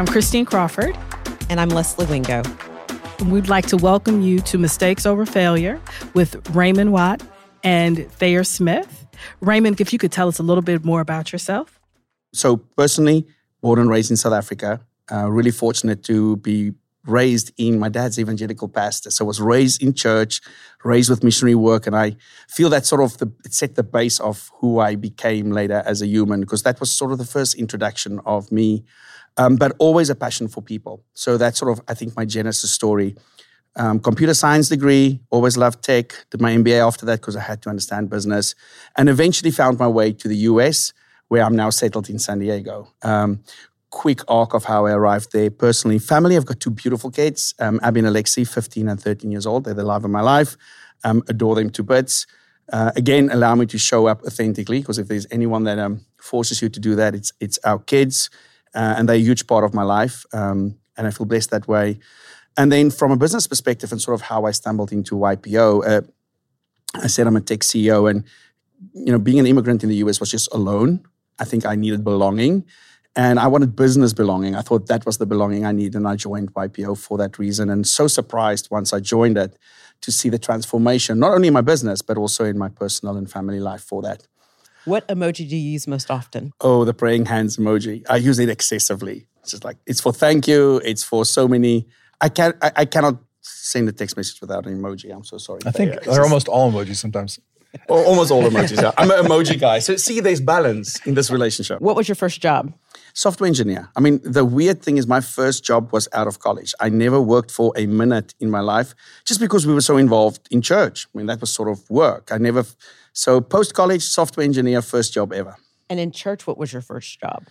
I'm Christine Crawford. And I'm Leslie Wingo. We'd like to welcome you to Mistakes Over Failure with Raymond Watt and Thayer Smith. Raymond, if you could tell us a little bit more about yourself. So, personally, born and raised in South Africa, uh, really fortunate to be raised in my dad's evangelical pastor. So I was raised in church, raised with missionary work, and I feel that sort of the, it set the base of who I became later as a human because that was sort of the first introduction of me. Um, but always a passion for people. So that's sort of I think my genesis story. Um, computer science degree, always loved tech. Did my MBA after that because I had to understand business, and eventually found my way to the US, where I'm now settled in San Diego. Um, quick arc of how I arrived there personally. Family, I've got two beautiful kids, um, Abby and Alexi, 15 and 13 years old. They're the love of my life. Um, adore them to bits. Uh, again, allow me to show up authentically because if there's anyone that um, forces you to do that, it's it's our kids, uh, and they're a huge part of my life, um, and I feel blessed that way. And then from a business perspective and sort of how I stumbled into YPO, uh, I said I'm a tech CEO, and you know, being an immigrant in the US was just alone. I think I needed belonging. And I wanted business belonging. I thought that was the belonging I needed. And I joined YPO for that reason. And so surprised once I joined it to see the transformation, not only in my business, but also in my personal and family life for that. What emoji do you use most often? Oh, the praying hands emoji. I use it excessively. It's just like, it's for thank you. It's for so many. I, can't, I, I cannot send a text message without an emoji. I'm so sorry. I think they're almost all emojis sometimes. almost all emojis. Yeah. I'm an emoji guy. So see, there's balance in this relationship. What was your first job? Software engineer. I mean, the weird thing is, my first job was out of college. I never worked for a minute in my life just because we were so involved in church. I mean, that was sort of work. I never, so post college, software engineer, first job ever. And in church, what was your first job?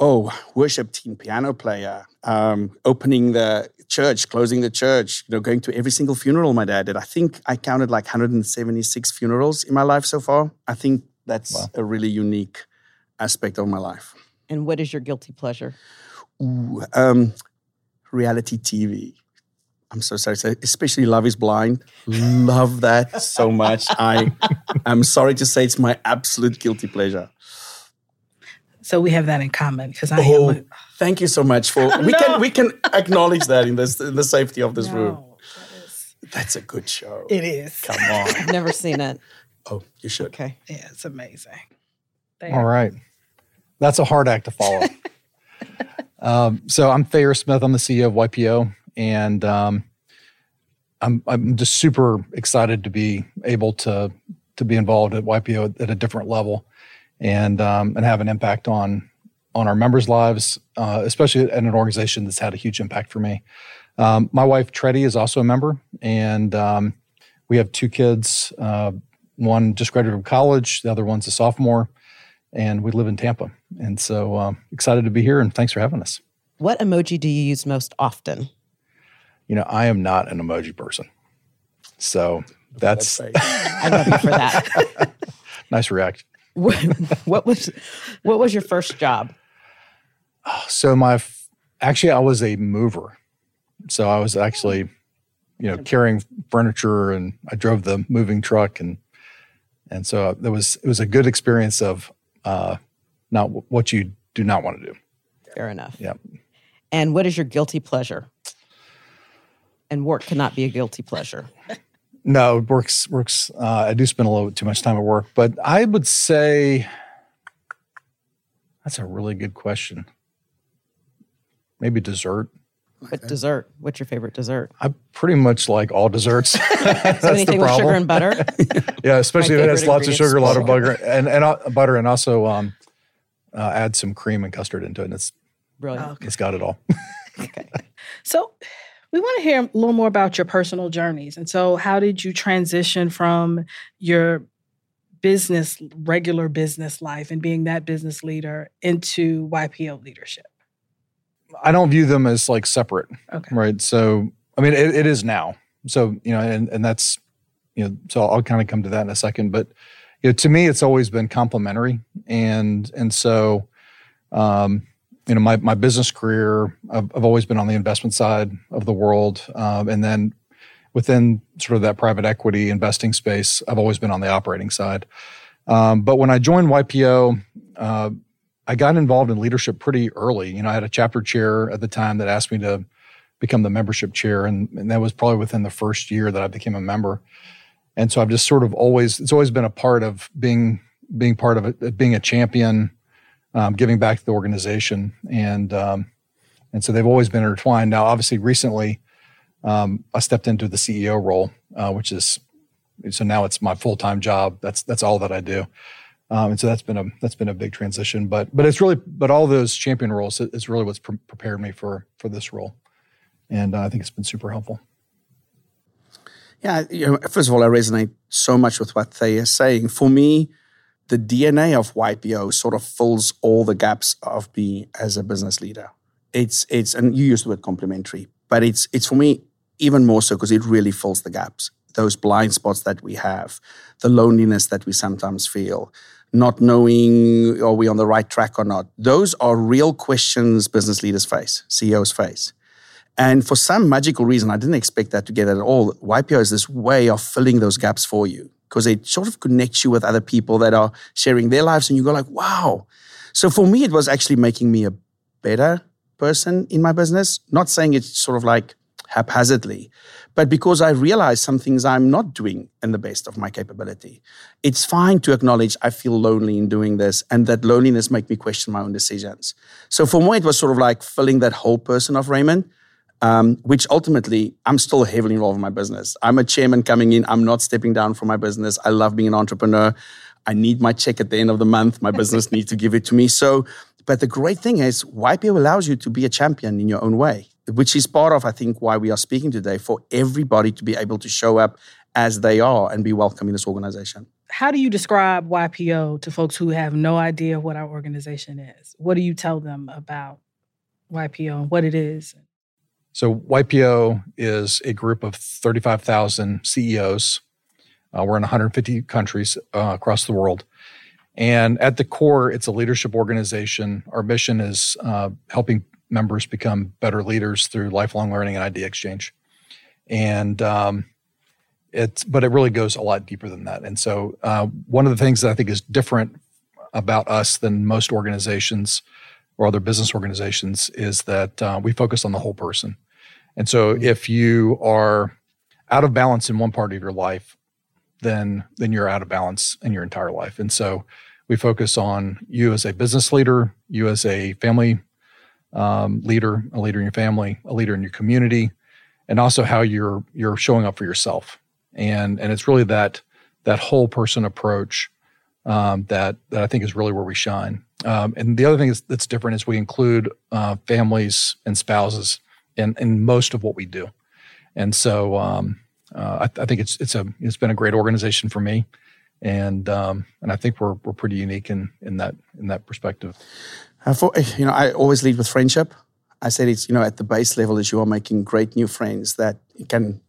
Oh, worship team, piano player, um, opening the church, closing the church, you know, going to every single funeral my dad did. I think I counted like 176 funerals in my life so far. I think that's wow. a really unique aspect of my life. And what is your guilty pleasure? Ooh, um, reality TV. I'm so sorry, so especially Love is Blind. Love that so much. I I'm sorry to say it's my absolute guilty pleasure. So we have that in common because I oh, am. A- thank you so much for we no. can we can acknowledge that in this in the safety of this no, room. That is, That's a good show. It is. Come on. I've never seen it. Oh, you should. Okay. Yeah, it's amazing. All right. That's a hard act to follow. um, so I'm Thayer Smith. I'm the CEO of YPO, and um, I'm I'm just super excited to be able to to be involved at YPO at a different level, and um, and have an impact on on our members' lives, uh, especially at an organization that's had a huge impact for me. Um, my wife Treddy is also a member, and um, we have two kids. Uh, one just graduated from college. The other one's a sophomore and we live in Tampa. And so um, excited to be here and thanks for having us. What emoji do you use most often? You know, I am not an emoji person. So that's. I love you for that. nice react. What, what, was what was your first job? So my actually I was a mover. So I was actually, you know, carrying furniture and I drove the moving truck and and so there was it was a good experience of uh, not w- what you do not want to do. Fair enough. Yeah. And what is your guilty pleasure? And work cannot be a guilty pleasure. no, works works. Uh, I do spend a little bit too much time at work, but I would say that's a really good question. Maybe dessert. What okay. dessert? What's your favorite dessert? I pretty much like all desserts. That's so anything with sugar and butter. yeah, especially if it has lots of sugar, a lot of butter, and and uh, butter, and also um, uh, add some cream and custard into it. And it's brilliant. Oh, okay. It's got it all. okay. So we want to hear a little more about your personal journeys. And so, how did you transition from your business, regular business life, and being that business leader into YPO leadership? I don't view them as like separate. Okay. Right. So, I mean, it, it is now. So, you know, and, and that's, you know, so I'll kind of come to that in a second. But, you know, to me, it's always been complementary. And, and so, um, you know, my, my business career, I've, I've always been on the investment side of the world. Um, and then within sort of that private equity investing space, I've always been on the operating side. Um, but when I joined YPO, uh, I got involved in leadership pretty early. You know, I had a chapter chair at the time that asked me to become the membership chair, and, and that was probably within the first year that I became a member. And so I've just sort of always it's always been a part of being being part of it, being a champion, um, giving back to the organization, and um, and so they've always been intertwined. Now, obviously, recently um, I stepped into the CEO role, uh, which is so now it's my full time job. That's that's all that I do. Um, and so that's been a that's been a big transition. But but it's really but all those champion roles is really what's pre- prepared me for for this role, and uh, I think it's been super helpful. Yeah, you know, first of all, I resonate so much with what they are saying. For me, the DNA of YPO sort of fills all the gaps of me as a business leader. It's it's and you used the word complementary, but it's it's for me even more so because it really fills the gaps those blind spots that we have, the loneliness that we sometimes feel, not knowing are we on the right track or not. Those are real questions business leaders face, CEOs face. And for some magical reason, I didn't expect that to get at all. YPO is this way of filling those gaps for you because it sort of connects you with other people that are sharing their lives and you go like, wow. So for me, it was actually making me a better person in my business. Not saying it's sort of like haphazardly, but because I realize some things I'm not doing in the best of my capability. It's fine to acknowledge I feel lonely in doing this and that loneliness make me question my own decisions. So for me, it was sort of like filling that whole person of Raymond, um, which ultimately I'm still heavily involved in my business. I'm a chairman coming in. I'm not stepping down from my business. I love being an entrepreneur. I need my check at the end of the month. My business needs to give it to me. So, but the great thing is YPO allows you to be a champion in your own way which is part of, I think, why we are speaking today for everybody to be able to show up as they are and be welcome in this organization. How do you describe YPO to folks who have no idea what our organization is? What do you tell them about YPO and what it is? So, YPO is a group of 35,000 CEOs. Uh, we're in 150 countries uh, across the world. And at the core, it's a leadership organization. Our mission is uh, helping members become better leaders through lifelong learning and idea exchange. And um, it's, but it really goes a lot deeper than that. And so, uh, one of the things that I think is different about us than most organizations or other business organizations is that uh, we focus on the whole person. And so, if you are out of balance in one part of your life, then then you're out of balance in your entire life. And so, we focus on you as a business leader, you as a family um, leader, a leader in your family, a leader in your community, and also how you're you're showing up for yourself. And and it's really that that whole person approach um, that that I think is really where we shine. Um, and the other thing is, that's different is we include uh, families and spouses in in most of what we do. And so um, uh, I, I, think it's it's a it's been a great organization for me, and um, and I think we're we're pretty unique in in that in that perspective. For, eh, you know, I always lead with friendship. I said it's, you know, at the base level is you are making great new friends that can,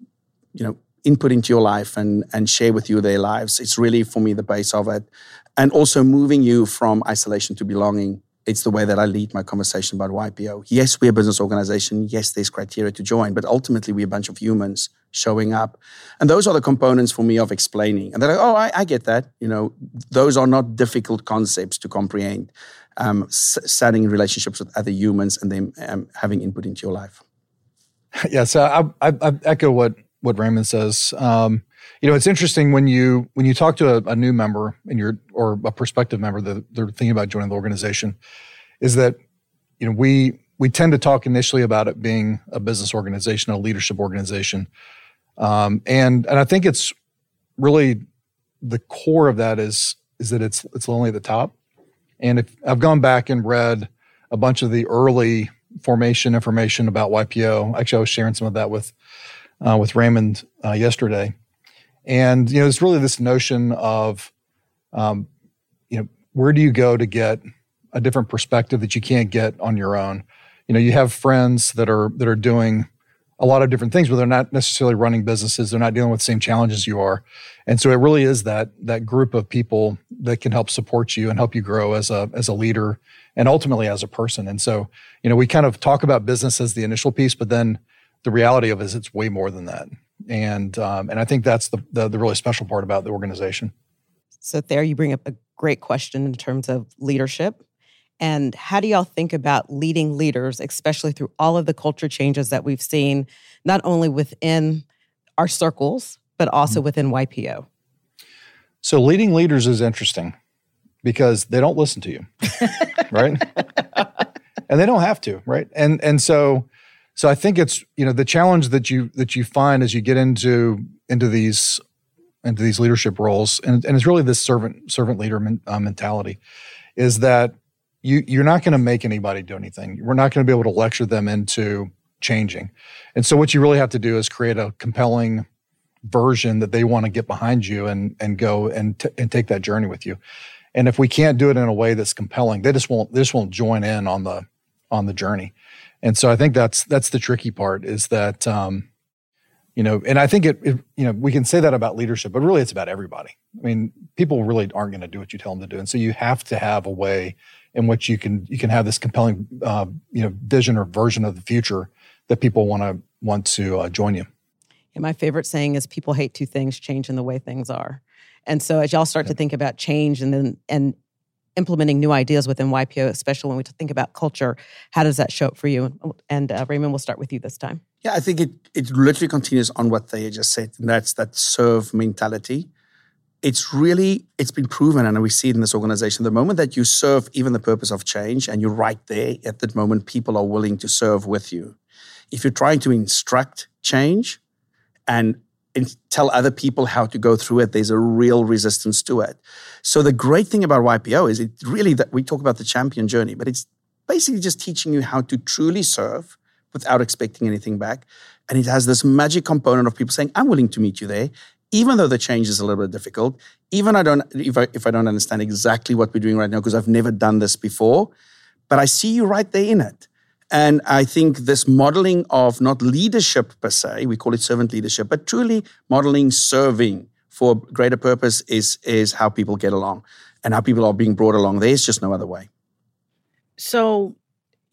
you know, input into your life and, and share with you their lives. It's really, for me, the base of it. And also moving you from isolation to belonging. It's the way that I lead my conversation about YPO. Yes, we're a business organization. Yes, there's criteria to join, but ultimately we're a bunch of humans showing up. And those are the components for me of explaining. And they're like, oh, I, I get that. You know, those are not difficult concepts to comprehend um, in relationships with other humans and then um, having input into your life. Yeah, so I, I, I echo what what Raymond says. Um, you know, it's interesting when you when you talk to a, a new member and you're or a prospective member that they're thinking about joining the organization, is that you know we we tend to talk initially about it being a business organization, a leadership organization, um, and and I think it's really the core of that is is that it's it's only at the top. And if I've gone back and read a bunch of the early formation information about YPO, actually, I was sharing some of that with uh, with Raymond uh, yesterday. And you know, it's really this notion of, um, you know, where do you go to get a different perspective that you can't get on your own? You know, you have friends that are that are doing a lot of different things, where they're not necessarily running businesses. They're not dealing with the same challenges you are. And so it really is that that group of people that can help support you and help you grow as a as a leader and ultimately as a person. And so, you know, we kind of talk about business as the initial piece, but then the reality of it is it's way more than that. And um, and I think that's the, the the really special part about the organization. So Thayer you bring up a great question in terms of leadership And how do y'all think about leading leaders, especially through all of the culture changes that we've seen, not only within our circles, but also Mm-hmm. within YPO? So leading leaders is interesting because they don't listen to you, right? and they don't have to, right? And and so so I think it's you know the challenge that you that you find as you get into into these into these leadership roles, and, and it's really this servant servant leader men, uh, mentality, is that you you're not going to make anybody do anything. We're not going to be able to lecture them into changing, and so what you really have to do is create a compelling version that they want to get behind you and and go and t- and take that journey with you. And if we can't do it in a way that's compelling, they just won't just won't join in on the on the journey. And so I think that's that's the tricky part is that um, you know, and I think it, it you know we can say that about leadership, but really it's about everybody. I mean, people really aren't going to do what you tell them to do, and so you have to have a way in which you can you can have this compelling uh, you know vision or version of the future that people want to want to uh, join you. And my favorite saying is people hate two things, change and the way things are. And so as y'all start to think about change and then and implementing new ideas within YPO, especially when we think about culture, how does that show up for you? And uh, Raymond, we'll start with you this time. Yeah, I think it it literally continues on what they just said. And that's that serve mentality. It's really it's been proven, and we see it in this organization. The moment that you serve even the purpose of change, and you're right there at that moment, people are willing to serve with you. If you're trying to instruct change and tell other people how to go through it, there's a real resistance to it. So the great thing about YPO is it really that we talk about the champion journey, but it's basically just teaching you how to truly serve without expecting anything back. And it has this magic component of people saying, I'm willing to meet you there, even though the change is a little bit difficult, even I don't if I if I don't understand exactly what we're doing right now, because I've never done this before, but I see you right there in it. And I think this modeling of not leadership per se, we call it servant leadership, but truly modeling serving for greater purpose is, is how people get along and how people are being brought along. There's just no other way. So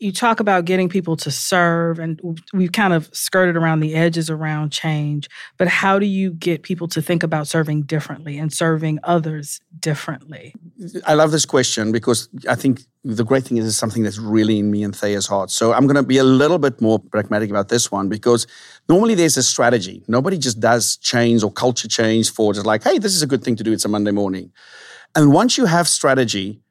you talk about getting people to serve, and we've kind of skirted around the edges around change. But how do you get people to think about serving differently and serving others differently? I love this question because I think the great thing is it's something that's really in me and Thayer's heart. So I'm going to be a little bit more pragmatic about this one because normally there's a strategy. Nobody just does change or culture change for just like, hey, this is a good thing to do. It's a Monday morning. And once you have strategy,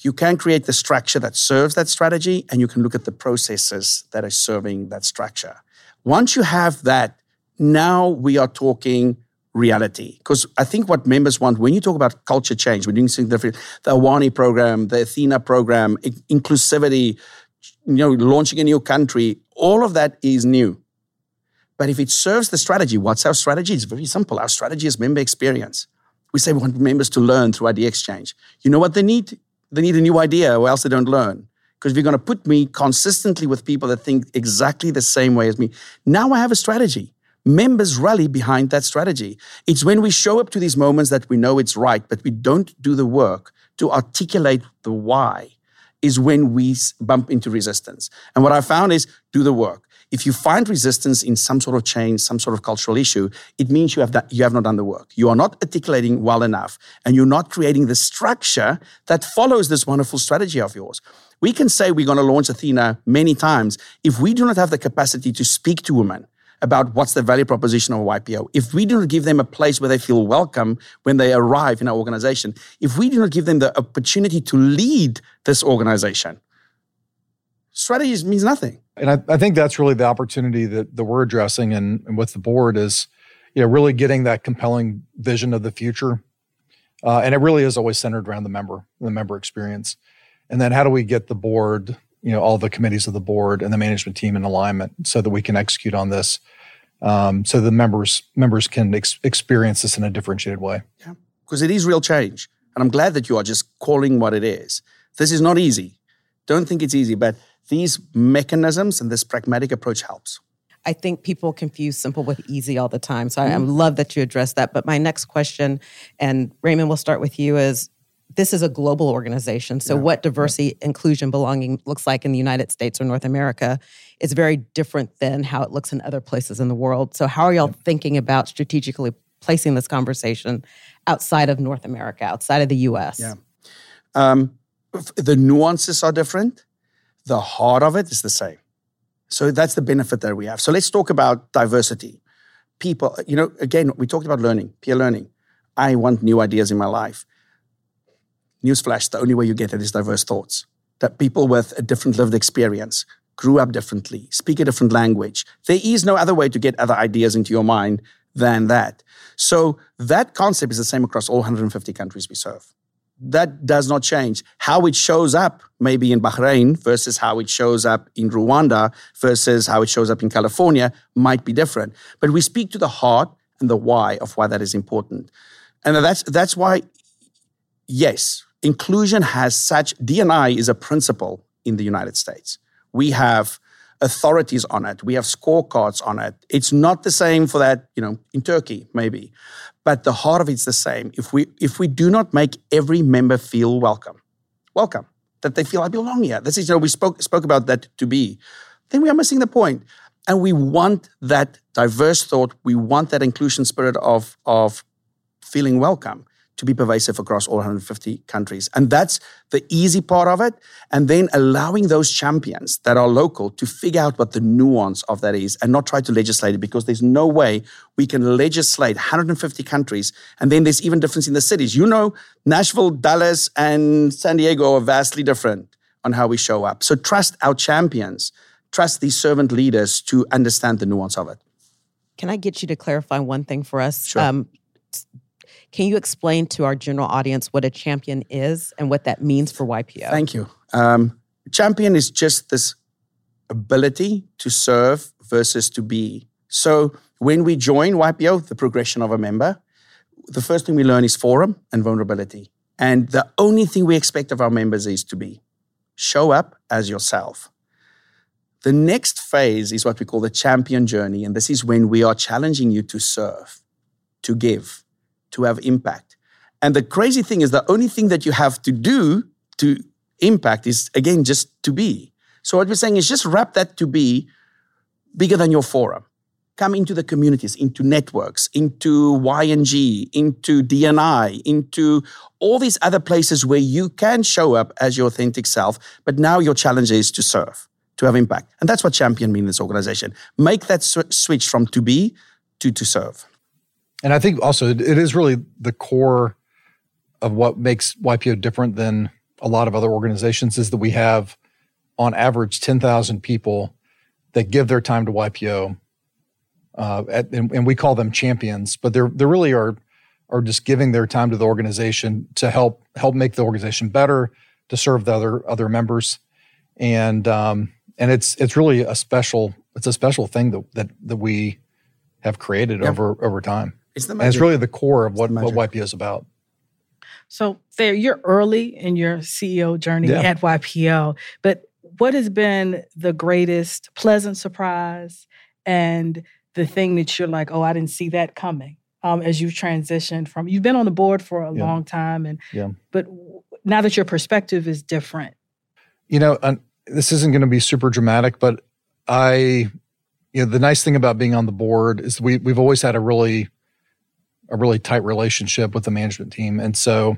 you can create the structure that serves that strategy and you can look at the processes that are serving that structure. Once you have that, now we are talking reality. Because I think what members want when you talk about culture change, we're doing something different. The Awani program, the Athena program, inclusivity, you know, launching a new country, all of that is new. But if it serves the strategy, what's our strategy? It's very simple. Our strategy is member experience. We say we want members to learn through idea exchange. You know what they need? They need a new idea, or else they don't learn. Because if you're going to put me consistently with people that think exactly the same way as me, now I have a strategy. Members rally behind that strategy. It's when we show up to these moments that we know it's right, but we don't do the work to articulate the why, is when we bump into resistance. And what I found is do the work. If you find resistance in some sort of change, some sort of cultural issue, it means you have, you have not done the work. You are not articulating well enough, and you're not creating the structure that follows this wonderful strategy of yours. We can say we're going to launch Athena many times. If we do not have the capacity to speak to women about what's the value proposition of a YPO, if we do not give them a place where they feel welcome when they arrive in our organization, if we do not give them the opportunity to lead this organization, strategy means nothing. And I, I think that's really the opportunity that, that we're addressing and, and with the board is, you know, really getting that compelling vision of the future. Uh, and it really is always centered around the member, the member experience. And then how do we get the board, you know, all the committees of the board and the management team in alignment so that we can execute on this, um, so the members members can ex- experience this in a differentiated way. Yeah, because it is real change. And I'm glad that you are just calling what it is. This is not easy. Don't think it's easy, but these mechanisms and this pragmatic approach helps. I think people confuse simple with easy all the time. So I, I love that you addressed that. But my next question, and Raymond, we'll start with you, is this is a global organization. So what diversity, inclusion, belonging looks like in the United States or North America is very different than how it looks in other places in the world. So how are y'all thinking about strategically placing this conversation outside of North America, outside of the US? Yeah. Um, the nuances are different. The heart of it is the same. So that's the benefit that we have. So let's talk about diversity. People, you know, again, we talked about learning, peer learning. I want new ideas in my life. Newsflash, the only way you get it is diverse thoughts. That people with a different lived experience grew up differently, speak a different language. There is no other way to get other ideas into your mind than that. So that concept is the same across all 150 countries we serve that does not change. How it shows up maybe in Bahrain versus how it shows up in Rwanda versus how it shows up in California might be different. But we speak to the heart and the why of why that is important. And that's that's why yes, inclusion has such DNI is a principle in the United States. We have authorities on it. We have scorecards on it. It's not the same for that, you know, in Turkey, maybe. But the heart of it's the same. If we if we do not make every member feel welcome, welcome, that they feel I belong here. This is, you know, we spoke spoke about that to be, then we are missing the point. And we want that diverse thought. We want that inclusion spirit of, of feeling welcome to be pervasive across all 150 countries. And that's the easy part of it. And then allowing those champions that are local to figure out what the nuance of that is and not try to legislate it because there's no way we can legislate 150 countries. And then there's even difference in the cities. You know, Nashville, Dallas, and San Diego are vastly different on how we show up. So trust our champions, trust these servant leaders to understand the nuance of it. Can I get you to clarify one thing for us? Sure. Um, can you explain to our general audience what a champion is and what that means for YPO? Thank you. Um, champion is just this ability to serve versus to be. So when we join YPO, the progression of a member, the first thing we learn is forum and vulnerability. And the only thing we expect of our members is to be. Show up as yourself. The next phase is what we call the champion journey. And this is when we are challenging you to serve, to give, to have impact. And the crazy thing is, the only thing that you have to do to impact is, again, just to be. So, what we're saying is just wrap that to be bigger than your forum. Come into the communities, into networks, into YNG, into DNI, into all these other places where you can show up as your authentic self, but now your challenge is to serve, to have impact. And that's what champion means in this organization. Make that sw- switch from to be to to serve. And I think also it is really the core of what makes YPO different than a lot of other organizations is that we have on average 10,000 people that give their time to YPO. Uh, at, and, and, we call them champions, but they're, they really are, are just giving their time to the organization to help, help make the organization better, to serve the other, other members. And, um, and it's, it's really a special, it's a special thing that, that, that we have created over, over time. It's the magic. It's really the core of what, what YPO is about. So Thayer, you're early in your CEO journey yeah. at YPO, but what has been the greatest pleasant surprise and the thing that you're like, oh, I didn't see that coming um, as you've transitioned from, you've been on the board for a yeah. long time. And, yeah. but now that your perspective is different. You know, this isn't going to be super dramatic, but I, you know, the nice thing about being on the board is we, we've always had a really a really tight relationship with the management team. And so,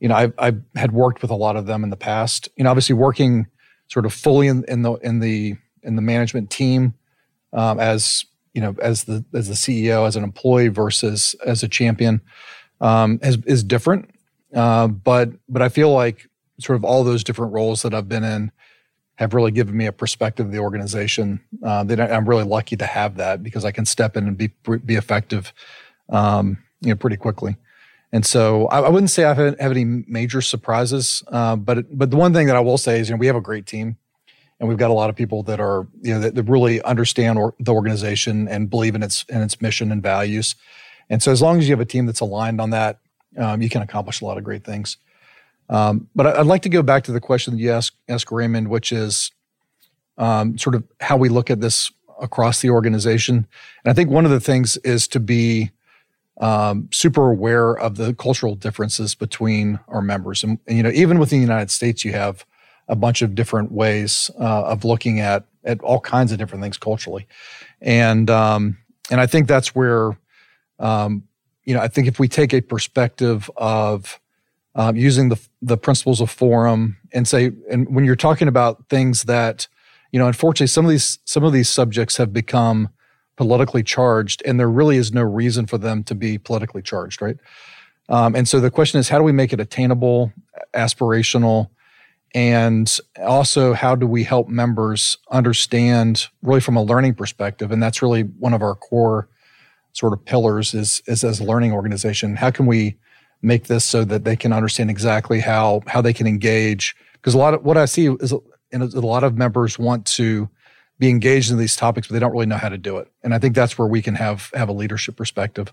you know, I I had worked with a lot of them in the past. You know, obviously working sort of fully in, in the in the in the management team um, as you know as the as the CEO as an employee versus as a champion um, is is different. Uh, but but I feel like sort of all those different roles that I've been in have really given me a perspective of the organization. Uh, that I'm really lucky to have that because I can step in and be be effective um, you know, pretty quickly. And so I, I wouldn't say I have, have any major surprises, uh, but but the one thing that I will say is, you know, we have a great team, and we've got a lot of people that are, you know, that, that really understand or, the organization and believe in its in its mission and values. And so as long as you have a team that's aligned on that, um, you can accomplish a lot of great things. Um, but I'd like to go back to the question that you asked, asked Raymond, which is um, sort of how we look at this across the organization. And I think one of the things is to be um, super aware of the cultural differences between our members. And, and, you know, even within the United States, you have a bunch of different ways uh, of looking at at all kinds of different things culturally, and um, and I think that's where, um, you know, I think if we take a perspective of um, using the the principles of forum and say and when you're talking about things that you know unfortunately some of these some of these subjects have become politically charged and there really is no reason for them to be politically charged right? Um, and so the question is how do we make it attainable aspirational? And also how do we help members understand really from a learning perspective and that's really one of our core sort of pillars is, is as a learning organization how can we make this so that they can understand exactly how how they can engage? Because a lot of what i see is a lot of members want to be engaged in these topics but they don't really know how to do it. And i think that's where we can have have a leadership perspective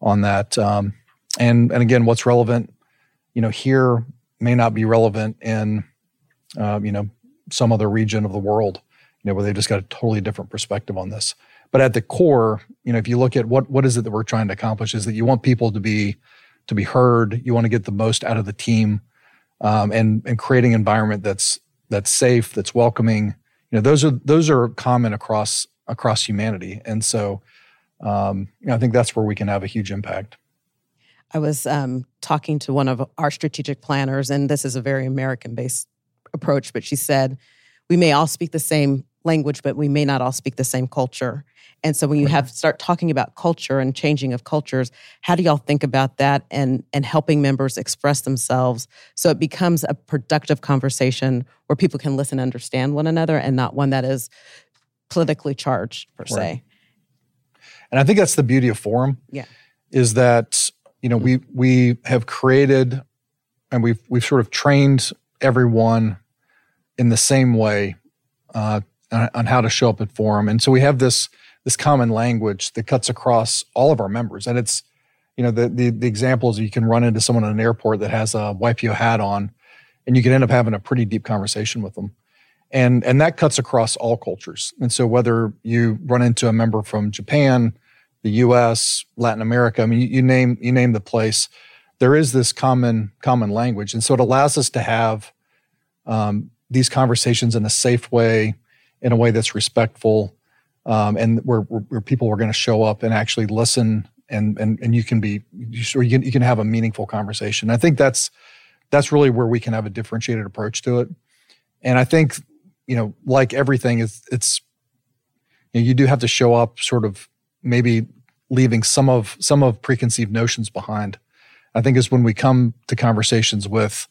on that. Um, and and again what's relevant you know here may not be relevant in uh, you know some other region of the world you know where they've just got a totally different perspective on this. But at the core you know if you look at what what is it that we're trying to accomplish is that you want people to be to be heard. You want to get the most out of the team um, and and creating an environment that's that's safe that's welcoming you know those are those are common across across humanity and so um, you know, i think that's where we can have a huge impact i was um, talking to one of our strategic planners and this is a very american based approach, but she said, we may all speak the same language, but we may not all speak the same culture. And so when you have start talking about culture and changing of cultures, how do y'all think about that and and helping members express themselves so it becomes a productive conversation where people can listen and understand one another and not one that is politically charged per right. se. And I think that's the beauty of forum. Yeah. Is that, you know, we we have created and we've we've sort of trained everyone in the same way uh, on, on, how to show up at forum. And so we have this this common language that cuts across all of our members. And it's, you know, the the, the examples you can run into someone in an airport that has a YPO hat on, and you can end up having a pretty deep conversation with them. And and that cuts across all cultures. And so whether you run into a member from Japan, the U.S., Latin America, I mean, you, you name you name the place there is this common common language, and so it allows us to have um, these conversations in a safe way, in a way that's respectful, um, and where, where people are going to show up and actually listen, and and and you can be you can you can have a meaningful conversation. I think that's that's really where we can have a differentiated approach to it, and I think you know like everything is it's you, know, you do have to show up sort of maybe leaving some of some of preconceived notions behind I think is when we come to conversations with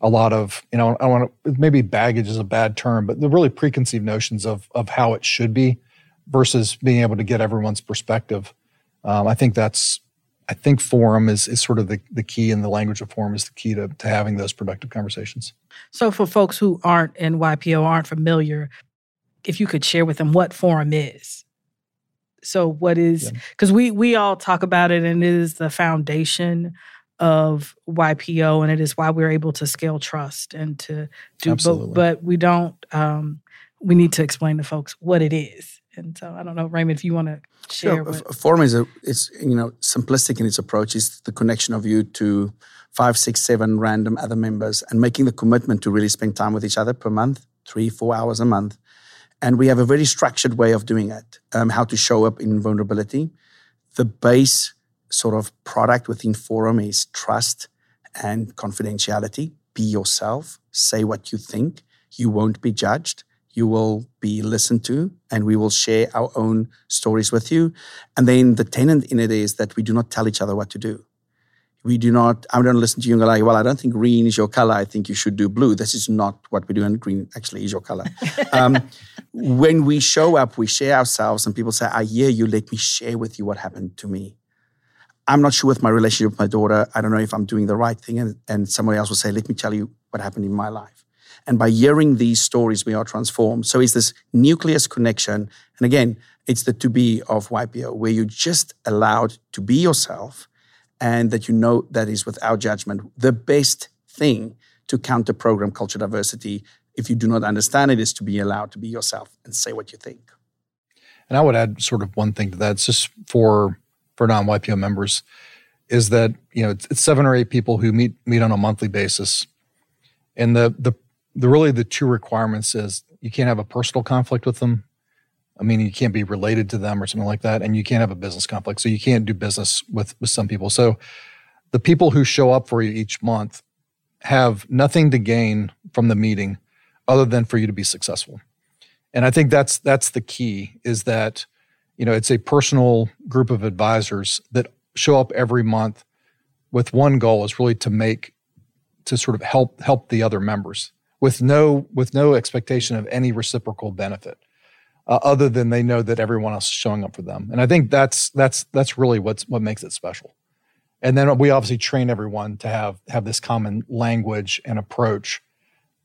a lot of, you know, I want to maybe baggage is a bad term, but the really preconceived notions of of how it should be versus being able to get everyone's perspective. Um, I think that's I think forum is is sort of the, the key and the language of forum is the key to, to having those productive conversations. So for folks who aren't in YPO, aren't familiar, if you could share with them what forum is. So what is because yeah. we we all talk about it and it is the foundation of YPO, and it is why we're able to scale trust and to do. But, but we don't. Um, we need to explain to folks what it is. And so I don't know, Raymond, if you want to share. Sure. What... Forum is a it's you know simplistic in its approach. Is the connection of you to five, six, seven random other members and making the commitment to really spend time with each other per month, three, four hours a month. And we have a very structured way of doing it. Um, how to show up in vulnerability. The base sort of product within Forum is trust and confidentiality. Be yourself, say what you think. You won't be judged. You will be listened to, and we will share our own stories with you. And then the tenant in it is that we do not tell each other what to do. We do not, I'm going to listen to you and go like, well, I don't think green is your color. I think you should do blue. This is not what we do. And green actually is your color. um, when we show up, we share ourselves and people say, I hear you. Let me share with you what happened to me. I'm not sure with my relationship with my daughter. I don't know if I'm doing the right thing. And, and somebody else will say, let me tell you what happened in my life. And by hearing these stories, we are transformed. So it's this nucleus connection. And again, it's the to be of YPO, where you're just allowed to be yourself and that you know that is without judgment the best thing to counter program culture diversity. If you do not understand it, is to be allowed to be yourself and say what you think. And I would add sort of one thing to that. It's just for for non-YPO members is that you know it's, it's, seven or eight people who meet meet on a monthly basis, and the the the really the two requirements is you can't have a personal conflict with them. I mean, you can't be related to them or something like that, and you can't have a business conflict. So you can't do business with with some people. So the people who show up for you each month have nothing to gain from the meeting other than for you to be successful. And I think that's that's the key is that you know it's a personal group of advisors that show up every month with one goal is really to make to sort of help help the other members with no with no expectation of any reciprocal benefit uh, other than they know that everyone else is showing up for them. And i think that's that's that's really what's what makes it special. And then we obviously train everyone to have have this common language and approach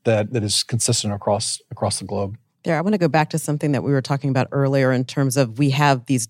that that is consistent across across the globe. There i want to go back to something that we were talking about earlier in terms of we have these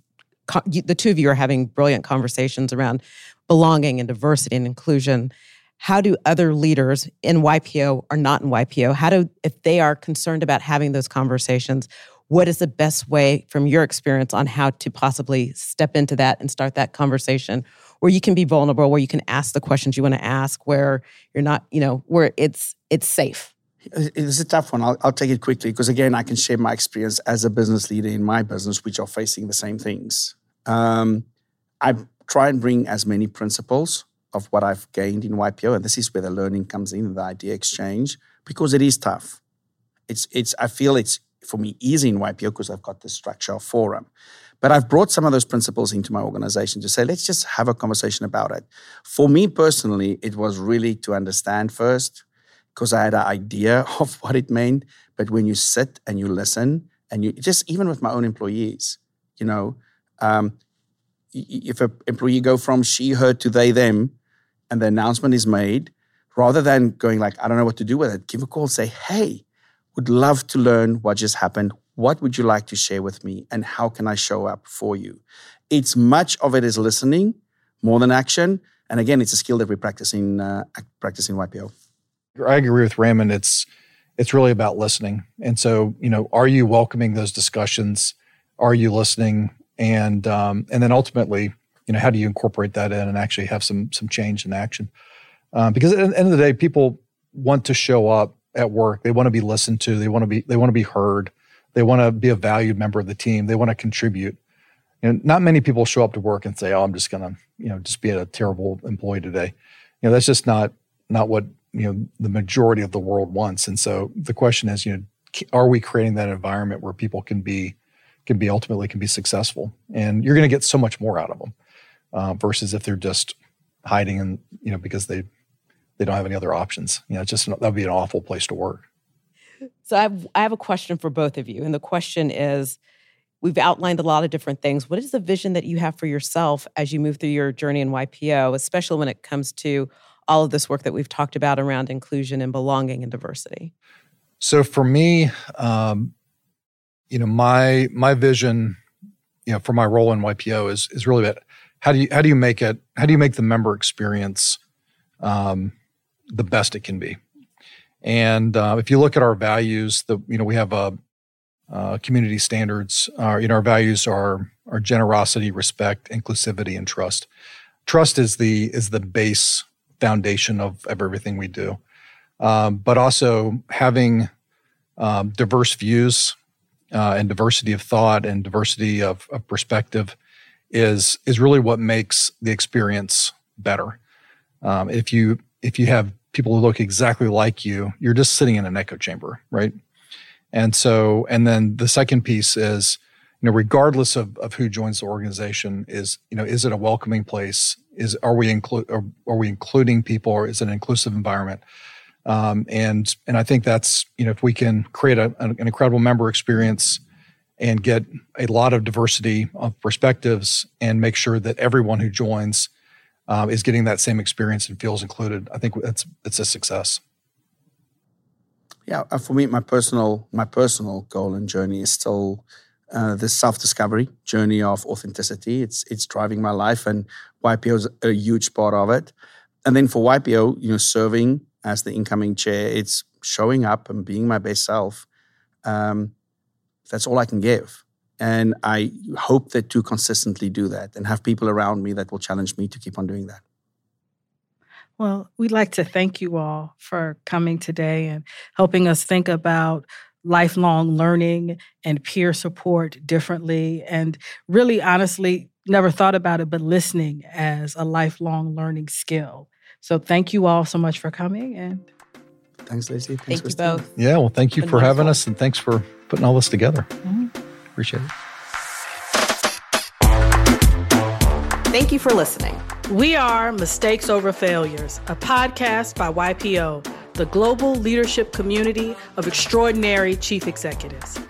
the two of you are having brilliant conversations around belonging and diversity and inclusion how do other leaders in YPO or not in YPO, how do, if they are concerned about having those conversations, what is the best way from your experience on how to possibly step into that and start that conversation where you can be vulnerable, where you can ask the questions you want to ask, where you're not, you know, where it's it's safe? It's a tough one. I'll, I'll take it quickly because again, I can share my experience as a business leader in my business, which are facing the same things. Um, I try and bring as many principles of what I've gained in YPO, and this is where the learning comes in, the idea exchange, because it is tough. It's it's I feel it's for me easy in YPO because I've got the structure of forum. But I've brought some of those principles into my organization to say, let's just have a conversation about it. For me personally, it was really to understand first, because I had an idea of what it meant. But when you sit and you listen, and you just even with my own employees, you know, um, if an employee go from she, her to they, them, and the announcement is made, rather than going like, I don't know what to do with it, give a call, say, hey, would love to learn what just happened. What would you like to share with me? And how can I show up for you? It's much of it is listening more than action. And again, it's a skill that we practice in, uh, YPO. I agree with Raymond. It's, it's really about listening. And so, you know, are you welcoming those discussions? Are you listening? And, um, and then ultimately, you know how do you incorporate that in and actually have some some change in action? Um, because at the end of the day people want to show up at work. They want to be listened to. They want to be they want to be heard. They want to be a valued member of the team. They want to contribute and not many people show up to work and say oh i'm just gonna you know just be a terrible employee today. You know that's just not not what you know the majority of the world wants. And so the question is you know are we creating that environment where people can be can be ultimately can be successful and you're going to get so much more out of them uh, versus if they're just hiding and you know because they they don't have any other options. You know, it's just that would be an awful place to work. So I have, I have a question for both of you, and the question is. We've outlined a lot of different things. What is the vision that you have for yourself as you move through your journey in YPO, especially when it comes to all of this work that we've talked about around inclusion and belonging and diversity? So for me, um, you know, my my vision, you know, for my role in YPO is is really about how do you how do you make it how do you make the member experience um, the best it can be? And uh, if you look at our values the you know we have a uh, community standards uh, you know our values are are generosity respect inclusivity and trust. Trust is the is the base foundation of, of everything we do. Um, but also having um, diverse views uh, and diversity of thought and diversity of, of perspective is is really what makes the experience better. Um, if you if you have people who look exactly like you, you're just sitting in an echo chamber, right? And so, and then the second piece is, you know, regardless of, of who joins the organization, is you know, is it a welcoming place? Is are we include are, are we including people, or is it an inclusive environment? Um, and and I think that's you know, if we can create a, an incredible member experience and get a lot of diversity of perspectives and make sure that everyone who joins um, is getting that same experience and feels included. I think it's it's a success. Yeah, uh, for me, my personal my personal goal and journey is still uh, this self discovery journey of authenticity. It's it's driving my life, and YPO is a huge part of it. And then for YPO, you know, serving as the incoming chair, it's showing up and being my best self. Um, that's all I can give. And I hope that to consistently do that and have people around me that will challenge me to keep on doing that. Well, we'd like to thank you all for coming today and helping us think about lifelong learning and peer support differently. And really, honestly, never thought about it, but listening as a lifelong learning skill. So thank you all so much for coming and thanks, Lacey. Thanks thank you both. Yeah, well, thank you for having us and thanks for putting all this together. Mm-hmm. Appreciate it. Thank you for listening. We are Mistakes Over Failures, a podcast by YPO, the global leadership community of extraordinary chief executives.